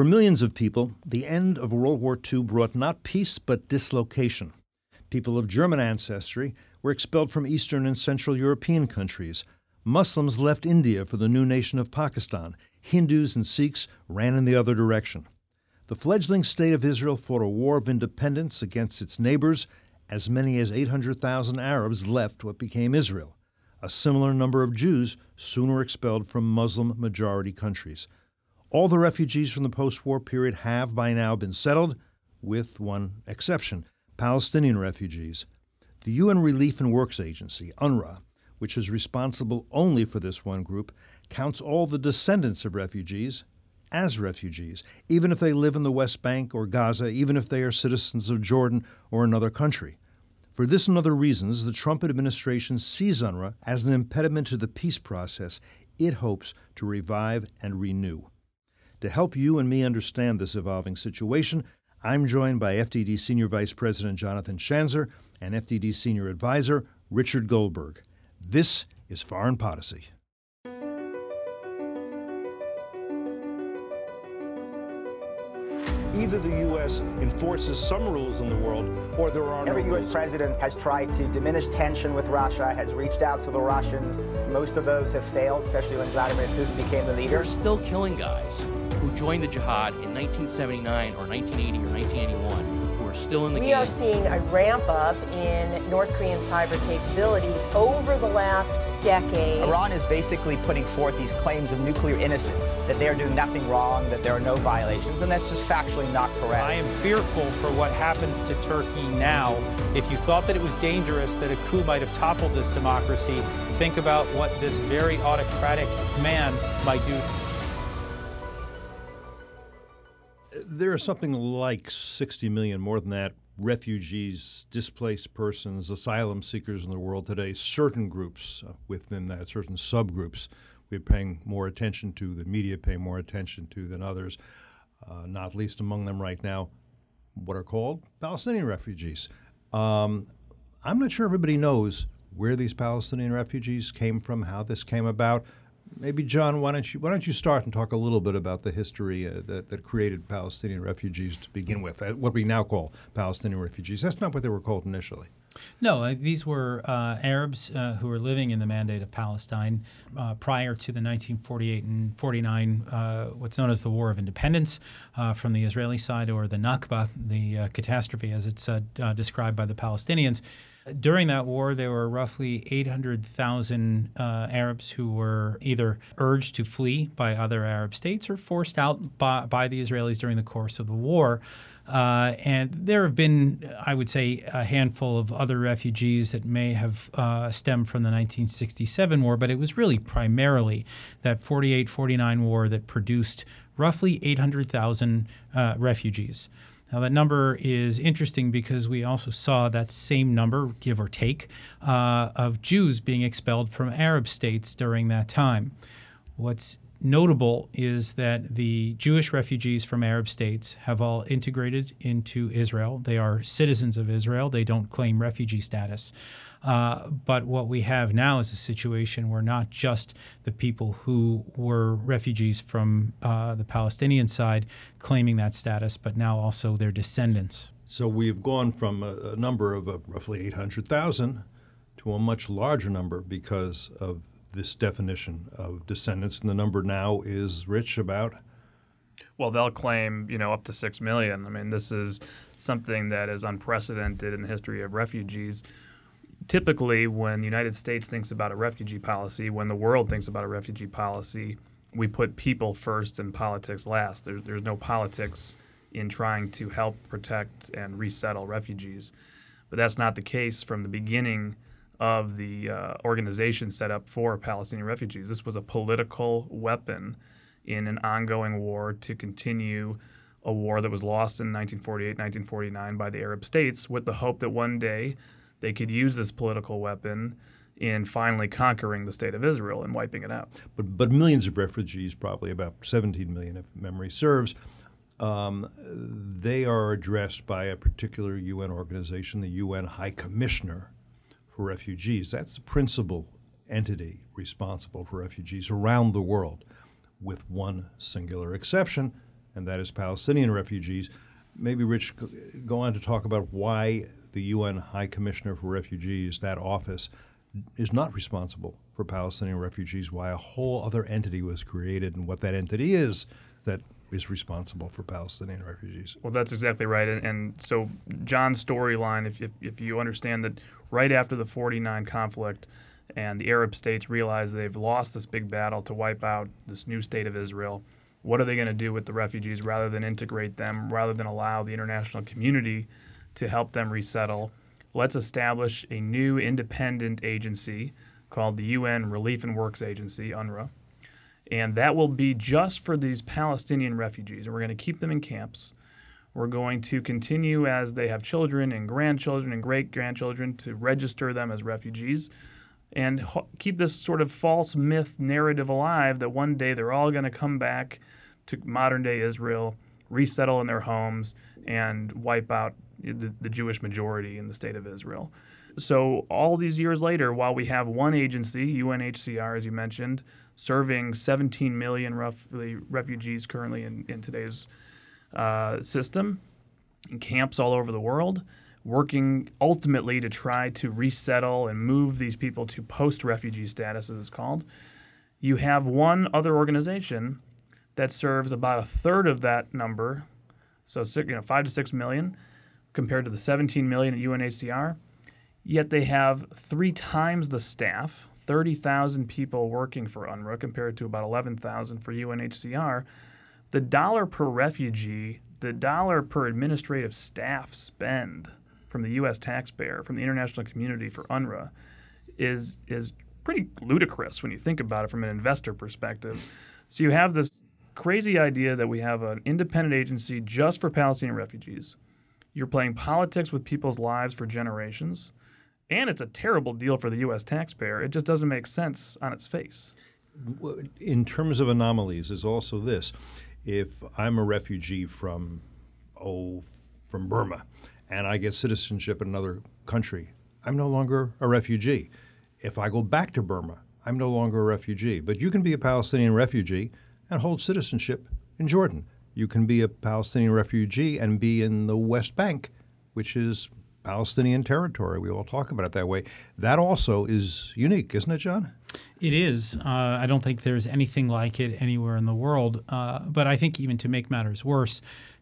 For millions of people, the end of World War II brought not peace but dislocation. People of German ancestry were expelled from Eastern and Central European countries. Muslims left India for the new nation of Pakistan. Hindus and Sikhs ran in the other direction. The fledgling state of Israel fought a war of independence against its neighbors. As many as 800,000 Arabs left what became Israel. A similar number of Jews soon were expelled from Muslim majority countries. All the refugees from the post war period have by now been settled, with one exception Palestinian refugees. The UN Relief and Works Agency, UNRWA, which is responsible only for this one group, counts all the descendants of refugees as refugees, even if they live in the West Bank or Gaza, even if they are citizens of Jordan or another country. For this and other reasons, the Trump administration sees UNRWA as an impediment to the peace process it hopes to revive and renew. To help you and me understand this evolving situation, I'm joined by FDD Senior Vice President Jonathan Schanzer and FDD Senior Advisor Richard Goldberg. This is Foreign Podicy. Either the U.S. enforces some rules in the world or there are Every no U.S. rules. president has tried to diminish tension with Russia, has reached out to the Russians. Most of those have failed, especially when Vladimir Putin became the leader. They're still killing guys who joined the jihad in 1979 or 1980 or 1981 who are still in the We game. are seeing a ramp up in North Korean cyber capabilities over the last decade. Iran is basically putting forth these claims of nuclear innocence, that they are doing nothing wrong, that there are no violations, and that's just factually not correct. I am fearful for what happens to Turkey now. If you thought that it was dangerous that a coup might have toppled this democracy, think about what this very autocratic man might do. There are something like 60 million, more than that, refugees, displaced persons, asylum seekers in the world today. Certain groups uh, within that, certain subgroups, we're paying more attention to, the media pay more attention to than others, uh, not least among them right now, what are called Palestinian refugees. Um, I'm not sure everybody knows where these Palestinian refugees came from, how this came about. Maybe John, why don't you why don't you start and talk a little bit about the history uh, that, that created Palestinian refugees to begin with, uh, what we now call Palestinian refugees. That's not what they were called initially. No, uh, these were uh, Arabs uh, who were living in the Mandate of Palestine uh, prior to the 1948 and 49, uh, what's known as the War of Independence from the Israeli side, or the Nakba, the catastrophe as it's described by the Palestinians. During that war, there were roughly 800,000 uh, Arabs who were either urged to flee by other Arab states or forced out by, by the Israelis during the course of the war. Uh, and there have been, I would say, a handful of other refugees that may have uh, stemmed from the 1967 war, but it was really primarily that 48 49 war that produced roughly 800,000 uh, refugees. Now, that number is interesting because we also saw that same number, give or take, uh, of Jews being expelled from Arab states during that time. What's notable is that the Jewish refugees from Arab states have all integrated into Israel. They are citizens of Israel, they don't claim refugee status. Uh, but what we have now is a situation where not just the people who were refugees from uh, the Palestinian side claiming that status, but now also their descendants. So we've gone from a, a number of uh, roughly 800,000 to a much larger number because of this definition of descendants, and the number now is rich about. Well, they'll claim, you know, up to six million. I mean, this is something that is unprecedented in the history of refugees. Typically, when the United States thinks about a refugee policy, when the world thinks about a refugee policy, we put people first and politics last. There's, there's no politics in trying to help protect and resettle refugees. But that's not the case from the beginning of the uh, organization set up for Palestinian refugees. This was a political weapon in an ongoing war to continue a war that was lost in 1948, 1949 by the Arab states with the hope that one day they could use this political weapon in finally conquering the state of Israel and wiping it out. But, but millions of refugees, probably about 17 million if memory serves, um, they are addressed by a particular UN organization, the UN High Commissioner for Refugees. That's the principal entity responsible for refugees around the world, with one singular exception and that is Palestinian refugees. Maybe, Rich, go on to talk about why the UN High Commissioner for Refugees, that office, is not responsible for Palestinian refugees, why a whole other entity was created, and what that entity is that is responsible for Palestinian refugees. Well, that's exactly right. And, and so, John's storyline, if, if, if you understand that right after the 49 conflict, and the Arab states realize they've lost this big battle to wipe out this new state of Israel. What are they going to do with the refugees rather than integrate them, rather than allow the international community to help them resettle? Let's establish a new independent agency called the UN Relief and Works Agency, UNRWA. And that will be just for these Palestinian refugees. And we're going to keep them in camps. We're going to continue as they have children and grandchildren and great grandchildren to register them as refugees and ho- keep this sort of false myth narrative alive that one day they're all going to come back to modern day Israel, resettle in their homes, and wipe out the, the, Jewish majority in the state of Israel. So, all these years later, while we have one agency, UNHCR, as you mentioned, serving 17 million roughly refugees currently in, in today's uh, system, in camps all over the world, working ultimately to try to resettle and move these people to post refugee status, as it's called. You have one other organization that serves about a third of that number, so you know five to six million, compared to the 17 million at UNHCR. Yet they have three times the staff, 30,000 people working for UNRWA compared to about 11,000 for UNHCR. The dollar per refugee, the dollar per administrative staff spend from the U.S. taxpayer, from the international community for UNRWA, is is pretty ludicrous when you think about it from an investor perspective. So you have this crazy idea that we have an independent agency just for Palestinian refugees. You're playing politics with people's lives for generations, and it's a terrible deal for the U.S. taxpayer. It just doesn't make sense on its face. In terms of anomalies, is also this: if I'm a refugee from oh from Burma and I get citizenship in another country, I'm no longer a refugee. If I go back to Burma, I'm no longer a refugee. But you can be a Palestinian refugee and hold citizenship in Jordan. You can be a Palestinian refugee and be in the West Bank, which is Palestinian territory. We all talk about it that way. That also is unique, isn't it, John? It is. Uh, I don't think there's anything like it anywhere in the world. Uh, but I think even to make matters worse,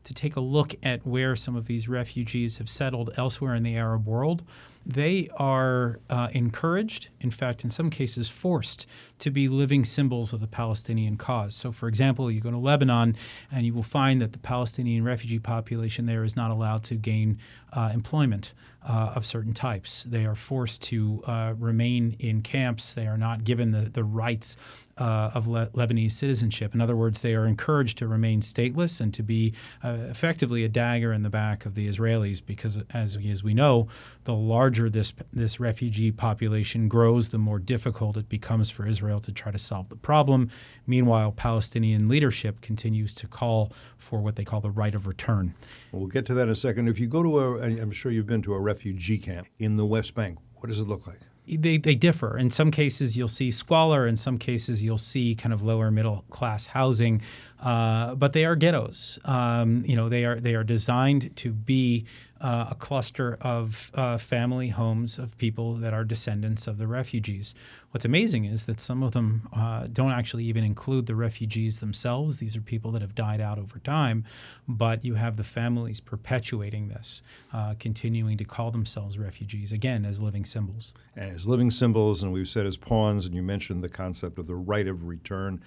to take a look at where some of these refugees have settled elsewhere in the Arab world, they are uh, encouraged, in fact, in some cases forced, to be living symbols of the Palestinian cause. So, for example, you go to Lebanon and you will find that the Palestinian refugee population there is not allowed to gain uh, employment uh, of certain types. They are forced to uh, remain in camps. They are not given the, the rights uh, of Le- Lebanese citizenship. In other words, they are encouraged to remain stateless and to be uh, effectively a dagger in the back of the Israelis because, as we, as we know, the larger this, this refugee population grows, the more difficult it becomes for Israel to try to solve the problem. Meanwhile, Palestinian leadership continues to call for what they call the right of return. We'll get to that in a second. If you go to a, I'm sure you've been to a refugee camp in the West Bank, what does it look like? They, they differ. In some cases, you'll see squalor. In some cases, you'll see kind of lower middle class housing. Uh, but they are ghettos. Um, you know, they are they are designed to be uh, a cluster of uh, family homes of people that are descendants of the refugees. What's amazing is that some of them uh, don't actually even include the refugees themselves. These are people that have died out over time, but you have the families perpetuating this, uh, continuing to call themselves refugees, again, as living symbols. As living symbols, and we've said as pawns, and you mentioned the concept of the right of return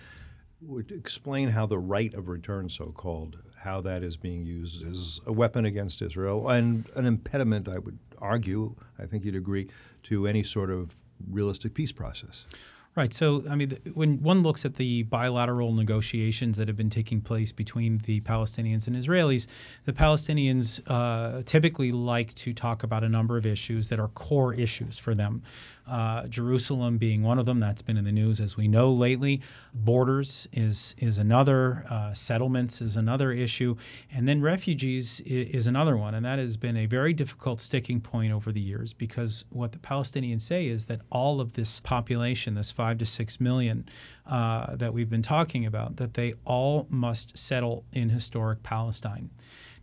would explain how the right of return, so called, how that is being used as a weapon against Israel and an impediment, I would argue, I think you'd agree, to any sort of realistic peace process. Right. So, I mean, when one looks at the bilateral negotiations that have been taking place between the Palestinians and Israelis, the Palestinians uh, typically like to talk about a number of issues that are core issues for them. Uh, Jerusalem being one of them. That's been in the news as we know lately. Borders is is another. Uh, settlements is another issue, and then refugees is, is another one. And that has been a very difficult sticking point over the years because what the Palestinians say is that all of this population, this five to six million uh, that we've been talking about, that they all must settle in historic Palestine.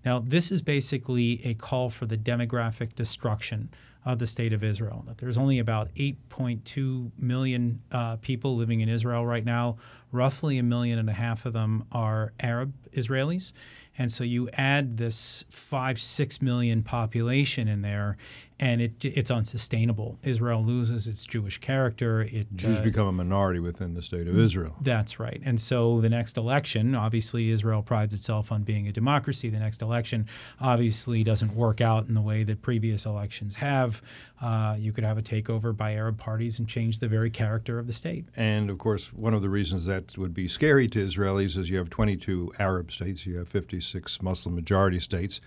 Now, this is basically a call for the demographic destruction of the state of Israel. That there's only about 8.2 million uh, people living in Israel right now. Roughly a million and a half of them are Arab Israelis. And so you add this five, six million population in there, and it, it's unsustainable. Israel loses its Jewish character. It, Jews uh, become a minority within the state of Israel. That's right. And so the next election, obviously, Israel prides itself on being a democracy. The next election obviously doesn't work out in the way that previous elections have. Uh, you could have a takeover by Arab parties and change the very character of the state. And of course, one of the reasons that would be scary to Israelis is you have 22 Arab states, you have 56 Muslim majority states.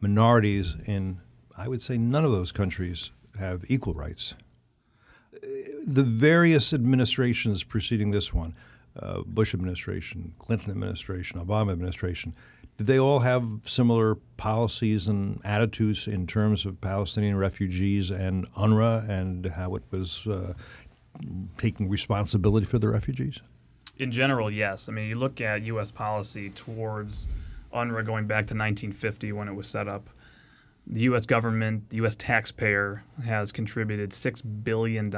Minorities in I would say none of those countries have equal rights. The various administrations preceding this one, uh, Bush administration, Clinton administration, Obama administration, did they all have similar policies and attitudes in terms of Palestinian refugees and UNRWA and how it was uh, taking responsibility for the refugees? In general, yes. I mean, you look at U.S. policy towards UNRWA going back to 1950 when it was set up the U.S. government, the U.S. taxpayer, has contributed $6 billion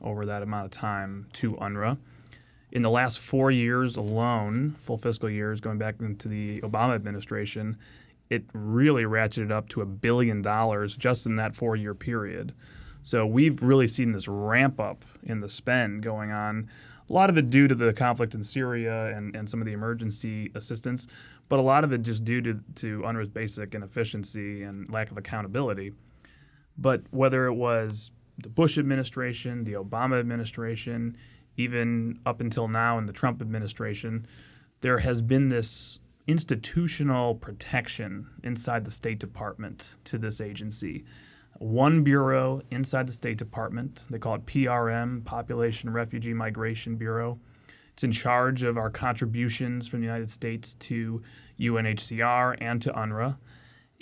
over that amount of time to UNRWA. In the last four years alone, full fiscal years, going back into the Obama administration, it really ratcheted up to a billion dollars just in that four year period. So we've really seen this ramp up in the spend going on. A lot of it due to the conflict in Syria and, and some of the emergency assistance, but a lot of it just due to, to UNRWA's basic inefficiency and lack of accountability. But whether it was the Bush administration, the Obama administration, even up until now in the Trump administration, there has been this institutional protection inside the State Department to this agency. One bureau inside the State Department, they call it PRM, Population Refugee Migration Bureau it's in charge of our contributions from the United States to UNHCR and to UNRWA.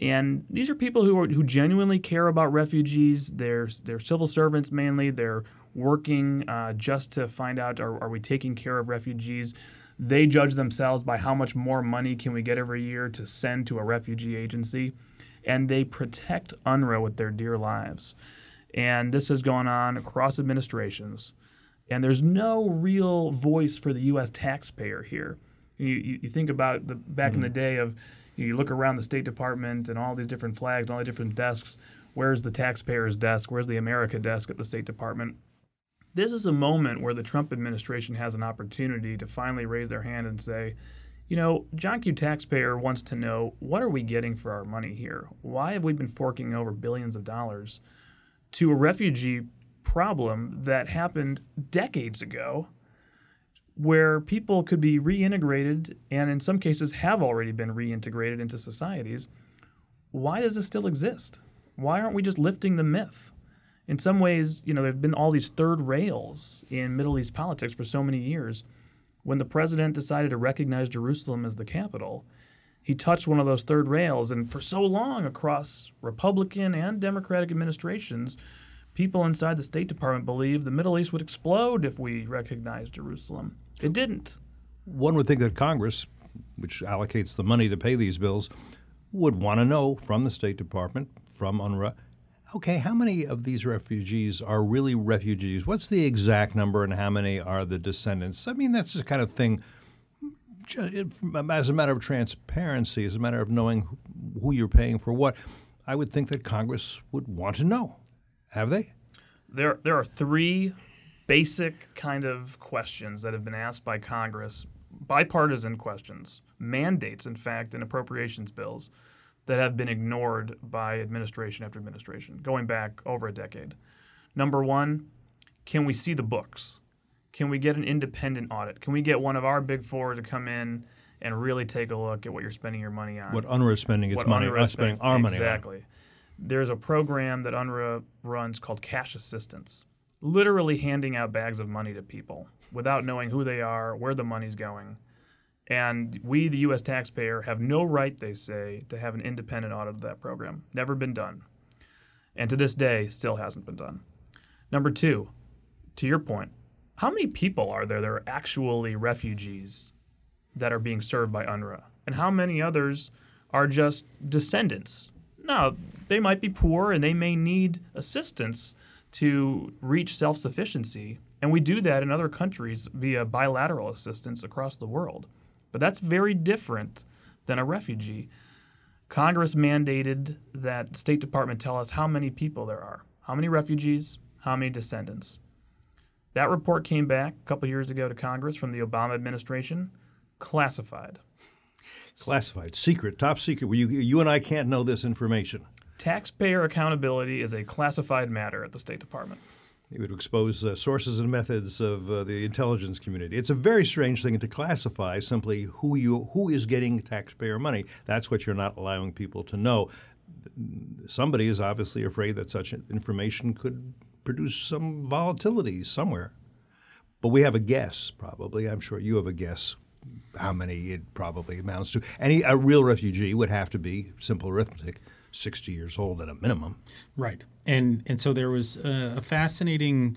And these are people who are, who genuinely care about refugees. They're they're civil servants mainly. They're working uh, just to find out are, are we taking care of refugees. They judge themselves by how much more money can we get every year to send to a refugee agency, and they protect UNRWA with their dear lives. And this has gone on across administrations and there's no real voice for the U.S. taxpayer here. You, you, you think about the back mm-hmm. in the mm-hmm. day of you look around the State Department and all these different flags and all the different desks. Where's the taxpayer's desk? Where's the America desk at the State Department? This is a moment where the Trump administration has an opportunity to finally raise their hand and say, you know, John Q. Taxpayer wants to know what are we getting for our money here? Why have we been forking over billions of dollars to a refugee problem that happened decades ago where people could be reintegrated and in some cases have already been reintegrated into societies. Why does this still exist? Why aren't we just lifting the myth? In some ways, you know, there have been all these third rails in Middle East politics for so many years. When the president decided to recognize Jerusalem as the capital, he touched one of those third rails. And for so long, across Republican and Democratic administrations, people inside the State Department believed the Middle East would explode if we recognized Jerusalem. It didn't. One would think that Congress, which allocates the money to pay these bills, would want to know from the State Department, from UNRWA, okay, how many of these refugees are really refugees? What's the exact number and how many are the descendants? I mean, that's the kind of thing, as a matter of transparency, as a matter of knowing who you're paying for what, I would think that Congress would want to know. Have they? There, there are three basic kind of questions that have been asked by Congress, bipartisan questions, mandates, in fact, in appropriations bills that have been ignored by administration after administration, going back over a decade. Number one, can we see the books? Can we get an independent audit? Can we get one of our big four to come in and really take a look at what you're spending your money on? What UNRWA is spending its what money, UNRWA spending our money. Exactly. there's a program that UNRWA runs called Cash Assistance, literally handing out bags of money to people without knowing who they are, where the money's going. And we, the U.S. taxpayer, have no right, they say, to have an independent audit of that program. Never been done. And to this day, still hasn't been done. Number two, to your point, how many people are there that are actually refugees that are being served by UNRWA? And how many others are just descendants? Now, they might be poor and they may need assistance to reach self sufficiency. And we do that in other countries via bilateral assistance across the world. But that's very different than a refugee. Congress mandated that the State Department tell us how many people there are, how many refugees, how many descendants. That report came back a couple years ago to Congress from the Obama administration, classified. Classified, secret, top secret. You, you and I can't know this information. Taxpayer accountability is a classified matter at the State Department. It would expose uh, sources and methods of uh, the intelligence community. It's a very strange thing to classify simply who you who is getting taxpayer money. That's what you're not allowing people to know. Somebody is obviously afraid that such information could produce some volatility somewhere. But we have a guess, probably. I'm sure you have a guess how many it probably amounts to. Any a real refugee would have to be simple arithmetic 60 years old at a minimum. Right. And and so there was a, a fascinating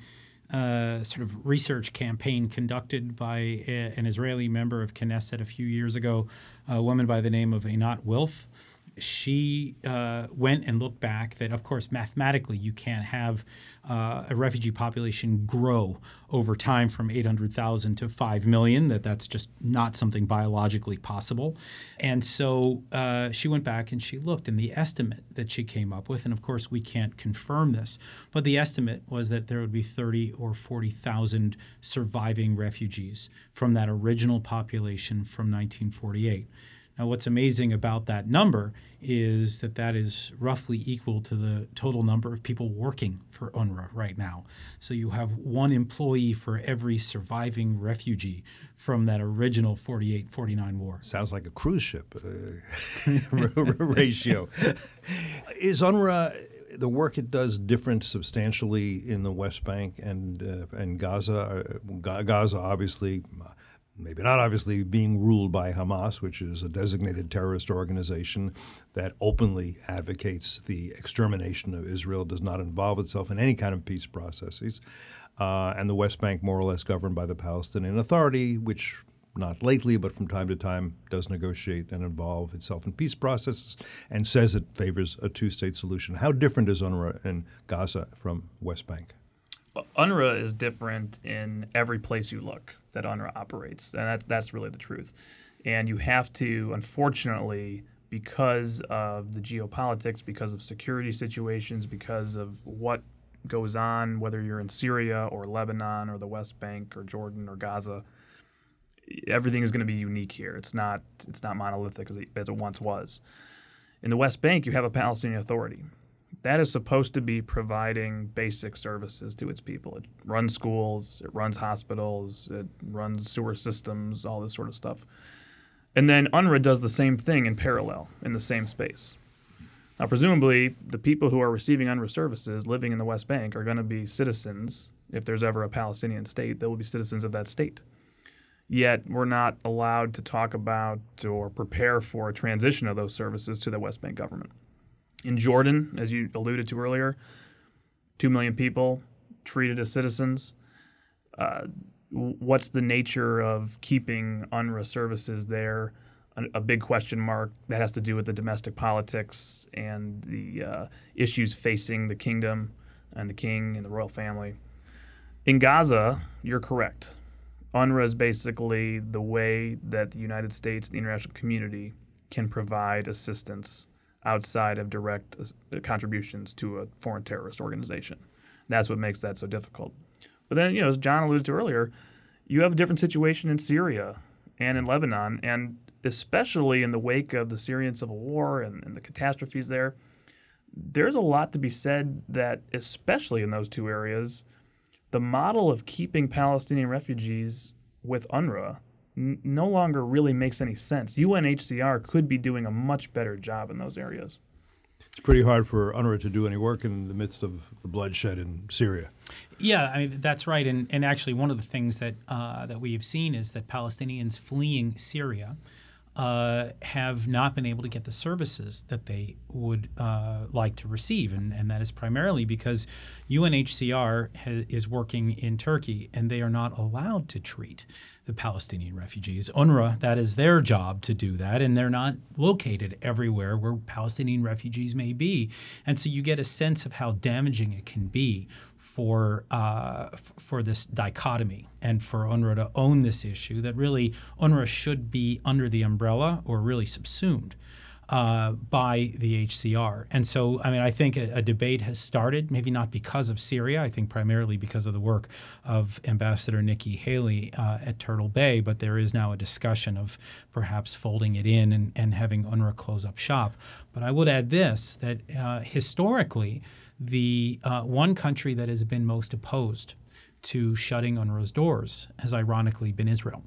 uh, sort of research campaign conducted by a, an Israeli member of Knesset a few years ago, a woman by the name of Einat Wilf she uh, went and looked back that, of course, mathematically, you can't have uh, a refugee population grow over time from 800,000 to 5 million, that that's just not something biologically possible. And so uh, she went back and she looked, and the estimate that she came up with, and of course, we can't confirm this, but the estimate was that there would be 30 or 40,000 surviving refugees from that original population from 1948. Now, what's amazing about that number is that that is roughly equal to the total number of people working for UNRWA right now. So you have one employee for every surviving refugee from that original 48 49 war. Sounds like a cruise ship uh, ratio. is UNRWA the work it does different substantially in the West Bank and uh, and Gaza. Uh, Gaza, obviously, maybe not obviously being ruled by Hamas, which is a designated terrorist organization that openly advocates the extermination of Israel, does not involve itself in any kind of peace processes. Uh, and the West Bank, more or less governed by the Palestinian Authority, which not lately, but from time to time, does negotiate and involve itself in peace processes and says it favors a two state solution. How different is UNRWA in Gaza from West Bank? UNRWA is different in every place you look that UNRWA operates, and that's that's really the truth. And you have to, unfortunately, because of the geopolitics, because of security situations, because of what goes on, whether you're in Syria or Lebanon or the West Bank or Jordan or Gaza, everything is going to be unique here. It's not it's not monolithic as it, as it once was. In the West Bank, you have a Palestinian Authority that is supposed to be providing basic services to its people. It runs schools, it runs hospitals, it runs sewer systems, all this sort of stuff. And then UNRWA does the same thing in parallel in the same space. Now, presumably, the people who are receiving UNRWA services living in the West Bank are going to be citizens. If there's ever a Palestinian state, they will be citizens of that state. Yet, we're not allowed to talk about or prepare for a transition of those services to the West Bank government. In Jordan, as you alluded to earlier, 2 million people treated as citizens. Uh, what's the nature of keeping UNRWA services there? A, big question mark that has to do with the domestic politics and the uh, issues facing the kingdom and the king and the royal family. In Gaza, you're correct. UNRWA is basically the way that the United States and the international community can provide assistance outside of direct uh, contributions to a foreign terrorist organization. That's what makes that so difficult. But then, you know, as John alluded to earlier, you have a different situation in Syria and in Lebanon, and especially in the wake of the Syrian civil war and, and the catastrophes there. There's a lot to be said that, especially in those two areas, the model of keeping Palestinian refugees with UNRWA n- no longer really makes any sense. UNHCR could be doing a much better job in those areas. It's pretty hard for UNRWA to do any work in the midst of the bloodshed in Syria. Yeah, I mean that's right, and and actually one of the things that uh, that we have seen is that Palestinians fleeing Syria uh, have not been able to get the services that they would uh, like to receive, and, and that is primarily because UNHCR ha- is working in Turkey and they are not allowed to treat the Palestinian refugees. UNRWA, that is their job to do that, and they're not located everywhere where Palestinian refugees may be. And so you get a sense of how damaging it can be for uh, f- for this dichotomy and for UNRWA to own this issue that really UNRWA should be under the umbrella or really subsumed uh, by the HCR. And so, I mean, I think a, a, debate has started, maybe not because of Syria, I think primarily because of the work of Ambassador Nikki Haley uh, at Turtle Bay, but there is now a discussion of perhaps folding it in and, and having UNRWA close up shop. But I would add this that uh, historically, the uh, one country that has been most opposed to shutting UNRWA's doors has ironically been Israel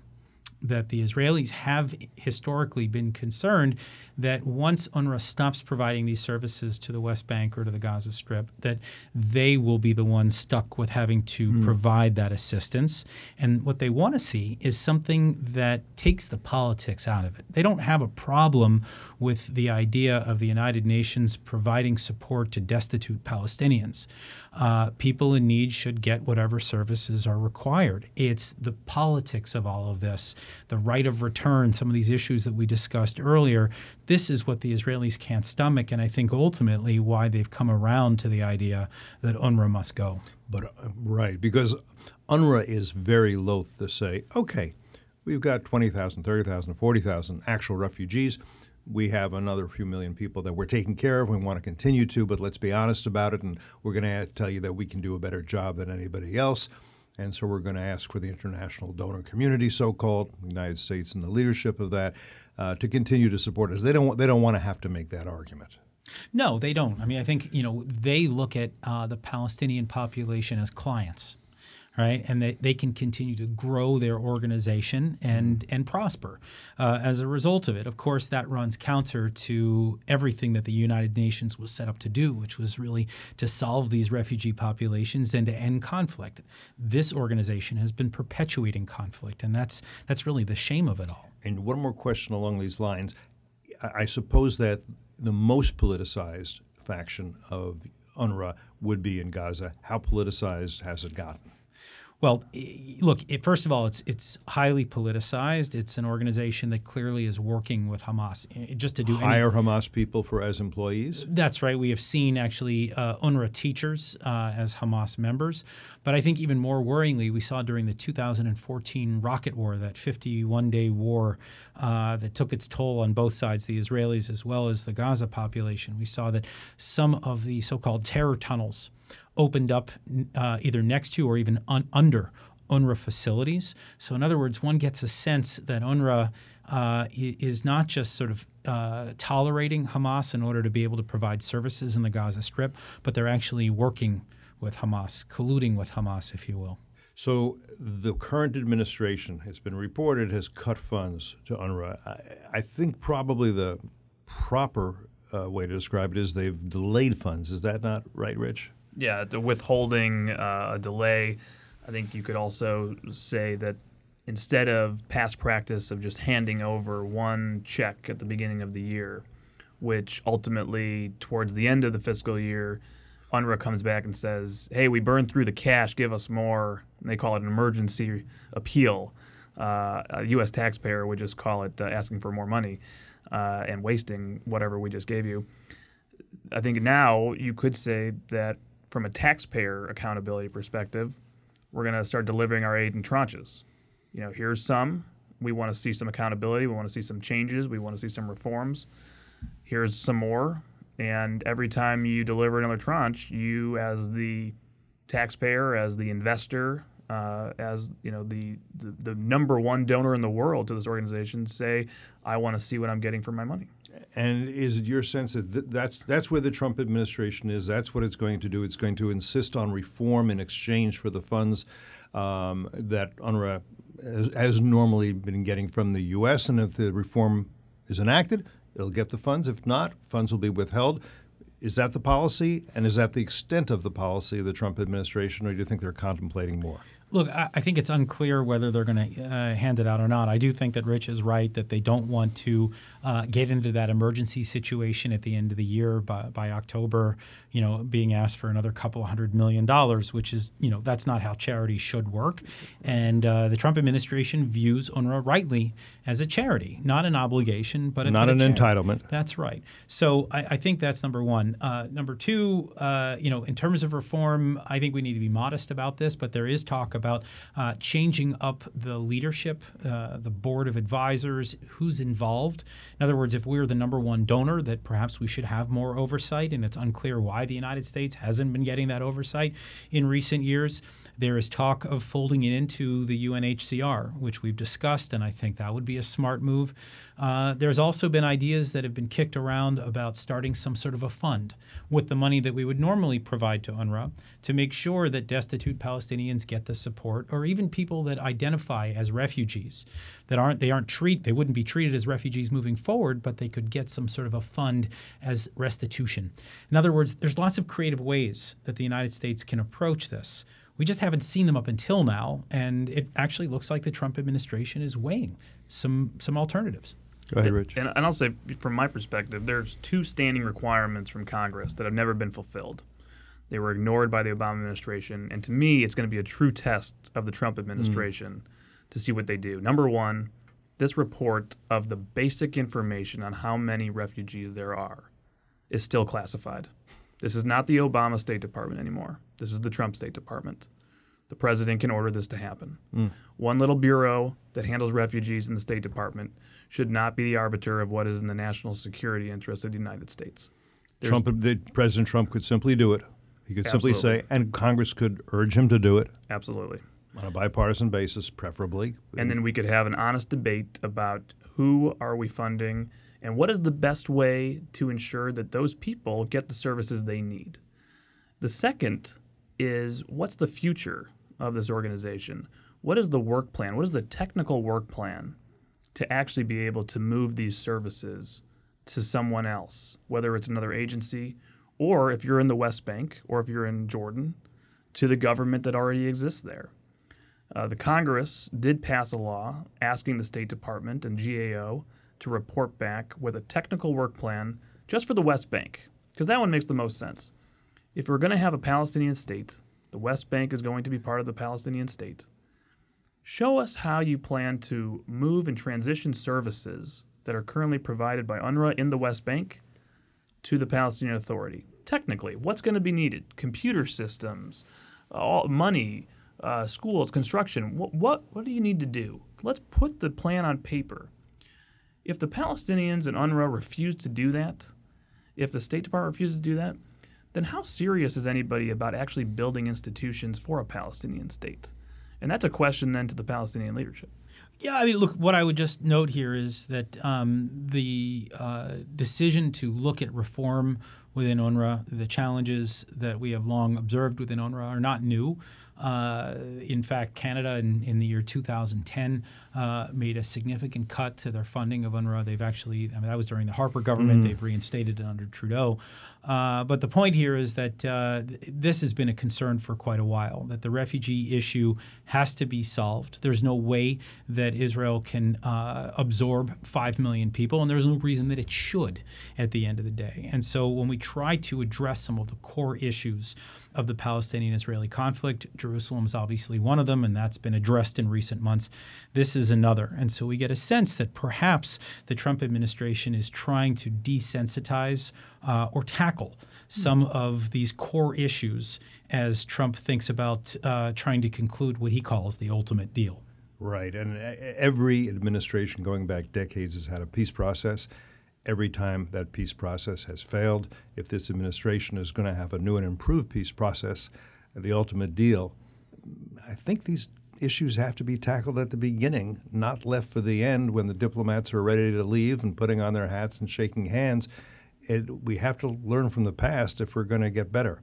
that the Israelis have historically been concerned that once UNRWA stops providing these services to the West Bank or to the Gaza Strip, that they will be the ones stuck with having to mm. provide that assistance. And what they want to see is something that takes the politics out of it. They don't have a problem with the idea of the United Nations providing support to destitute Palestinians uh, people in need should get whatever services are required. It's the politics of all of this, the right of return, some of these issues that we discussed earlier. This is what the Israelis can't stomach, and I think ultimately why they've come around to the idea that UNRWA must go. But uh, right, because UNRWA is very loath to say, okay, we've got 20,000, 30,000, 40,000 actual refugees we have another few million people that we're taking care of. We want to continue to, but let's be honest about it. And we're going to tell you that we can do a better job than anybody else. And so we're going to ask for the international donor community, so-called, United States and the leadership of that, uh, to continue to support us. They don't. They don't want to have to make that argument. No, they don't. I mean, I think you know they look at uh, the Palestinian population as clients right? And they, they can continue to grow their organization and mm-hmm. and prosper uh, as a result of it. Of course, that runs counter to everything that the United Nations was set up to do, which was really to solve these refugee populations and to end conflict. This organization has been perpetuating conflict, and that's that's really the shame of it all. And one more question along these lines. I suppose that the most politicized faction of UNRWA would be in Gaza. How politicized has it gotten? Well, look. It, first of all, it's it's highly politicized. It's an organization that clearly is working with Hamas just to do hire any, Hamas people for as employees. That's right. We have seen actually uh, UNRWA teachers uh, as Hamas members, but I think even more worryingly, we saw during the 2014 rocket war, that 51-day war uh, that took its toll on both sides, the Israelis as well as the Gaza population. We saw that some of the so-called terror tunnels opened up uh, either next to or even un- under UNRWA facilities. So, in other words, one gets a sense that UNRWA uh, is not just sort of uh, tolerating Hamas in order to be able to provide services in the Gaza Strip, but they're actually working with Hamas, colluding with Hamas, if you will. So the current administration it's been reported has cut funds to UNRWA. I, I think probably the proper uh, way to describe it is they've delayed funds. Is that not right, Rich? Yeah, the withholding uh, a delay. I think you could also say that instead of past practice of just handing over one check at the beginning of the year, which ultimately towards the end of the fiscal year, UNRWA comes back and says, "Hey, we burned through the cash. Give us more." And they call it an emergency appeal. Uh, a U.S. taxpayer would just call it uh, asking for more money uh, and wasting whatever we just gave you. I think now you could say that from a taxpayer accountability perspective, we're going to start delivering our aid in tranches. You know, here's some. We want to see some accountability. We want to see some changes. We want to see some reforms. Here's some more. And every time you deliver another tranche, you, as the taxpayer, as the investor, uh, as you know, the, the the number one donor in the world to this organization, say, I want to see what I'm getting for my money. And is it your sense that th- that's that's where the Trump administration is? That's what it's going to do. It's going to insist on reform in exchange for the funds um, that UNRWA has, has, normally been getting from the U.S. And if the reform is enacted, it'll get the funds. If not, funds will be withheld. Is that the policy, and is that the extent of the policy of the Trump administration, or do you think they're contemplating more? Look, I, think it's unclear whether they're going to uh, hand it out or not. I do think that Rich is right that they don't want to uh, get into that emergency situation at the end of the year by, by October, you know, being asked for another couple hundred million dollars, which is, you know, that's not how charity should work. And uh, the Trump administration views UNRWA rightly as a charity, not an obligation, but a, not but an entitlement. That's right. So I, I think that's number one. Uh, number two, uh, you know, in terms of reform, I think we need to be modest about this, but there is talk about uh, changing up the leadership, uh, the board of advisors, who's involved. In other words, if we're the number one donor, that perhaps we should have more oversight, and it's unclear why the United States hasn't been getting that oversight in recent years. There is talk of folding it into the UNHCR, which we've discussed, and I think that would be a smart move. Uh, there's also been ideas that have been kicked around about starting some sort of a fund with the money that we would normally provide to UNRWA to make sure that destitute Palestinians get the support, or even people that identify as refugees that aren't they aren't treat they wouldn't be treated as refugees moving forward, but they could get some sort of a fund as restitution. In other words, there's lots of creative ways that the United States can approach this. We just haven't seen them up until now, and it actually looks like the Trump administration is weighing some some alternatives. Go ahead, Rich. And, and I'll say, from my perspective, there's two standing requirements from Congress that have never been fulfilled. They were ignored by the Obama administration, and to me, it's going to be a true test of the Trump administration mm. To see what they do. Number one, this report of the basic information on how many refugees there are is still classified. This is not the Obama State Department anymore. This is the Trump State Department. The president can order this to happen. Mm. One little bureau that handles refugees in the State Department should not be the arbiter of what is in the national security interest of the United States. There's, Trump, the, President Trump could simply do it. He could absolutely. simply say, and Congress could urge him to do it. Absolutely. On a bipartisan basis, preferably. And then we could have an honest debate about who are we funding and what is the best way to ensure that those people get the services they need. The second is what's the future of this organization? What is the work plan? What is the technical work plan to actually be able to move these services to someone else, whether it's another agency or if you're in the West Bank or if you're in Jordan, to the government that already exists there? Uh, the Congress did pass a law asking the State Department and GAO to report back with a technical work plan just for the West Bank, because that one makes the most sense. If we're going to have a Palestinian state, the West Bank is going to be part of the Palestinian state. Show us how you plan to move and transition services that are currently provided by UNRWA in the West Bank to the Palestinian Authority. Technically, what's going to be needed? Computer systems, all, money, uh, schools, construction. What, what, what do you need to do? Let's put the plan on paper. If the Palestinians and UNRWA refuse to do that, if the State Department refuses to do that, then how serious is anybody about actually building institutions for a Palestinian state? And that's a question then to the Palestinian leadership. Yeah, I mean, look, what I would just note here is that um, the uh, decision to look at reform within UNRWA, the challenges that we have long observed within UNRWA are not new. Uh, in fact, Canada in, in, the year 2010 uh, made a significant cut to their funding of UNRWA. They've actually, I mean, that was during the Harper government. Mm. They've reinstated it under Trudeau. Uh, but the point here is that uh, this has been a concern for quite a while, that the refugee issue has to be solved. There's no way that Israel can uh, absorb 5 million people, and there's no reason that it should at the end of the day. And so when we try to address some of the core issues of the Palestinian Israeli conflict, Jerusalem is obviously one of them, and that's been addressed in recent months. This is another. And so we get a sense that perhaps the Trump administration is trying to desensitize uh, or tackle some of these core issues as Trump thinks about uh, trying to conclude what he calls the ultimate deal. Right. And every administration going back decades has had a peace process. Every time that peace process has failed, if this administration is going to have a new and improved peace process, the ultimate deal, I think these issues have to be tackled at the beginning, not left for the end when the diplomats are ready to leave and putting on their hats and shaking hands it, we have to learn from the past if we're going to get better.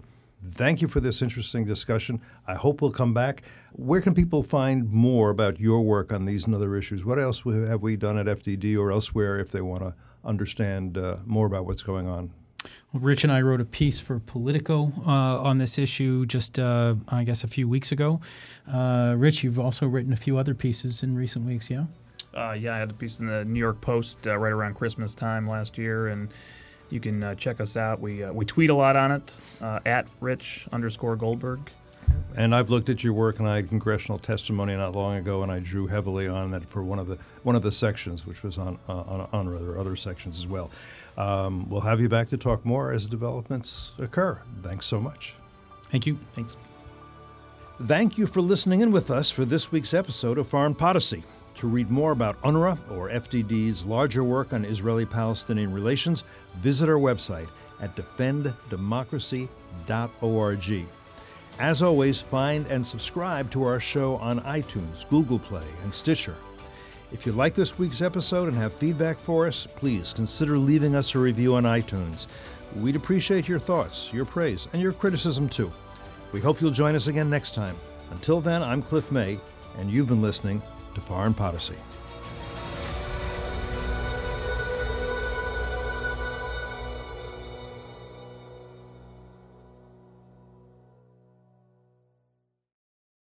Thank you for this interesting discussion. I hope we'll come back. Where can people find more about your work on these and other issues? What else have we done at FDD or elsewhere if they want to understand uh, more about what's going on? Well, Rich and I wrote a piece for Politico uh, on this issue just, uh, I guess, a few weeks ago. Uh, Rich, you've also written a few other pieces in recent weeks, yeah? Uh, yeah, I had a piece in the New York Post uh, right around Christmas time last year, and you can uh, check us out. We we tweet a lot on it at Rich underscore Goldberg. And I've looked at your work, and I had congressional testimony not long ago, and I drew heavily on that for one of the one of the sections, which was on on, on other other sections as well. Um, we'll have you back to talk more as developments occur. Thanks so much. Thank you. Thanks. Thank you for listening in with us for this week's episode of Foreign Podicy. To read more about UNRWA or FDD's larger work on Israeli Palestinian relations, visit our website at defenddemocracy.org. As always, find and subscribe to our show on iTunes, Google Play, and Stitcher. If you like this week's episode and have feedback for us, please consider leaving us a review on iTunes. We'd appreciate your thoughts, your praise, and your criticism too. We hope you'll join us again next time. Until then, I'm Cliff May, and you've been listening to Foreign Podicy.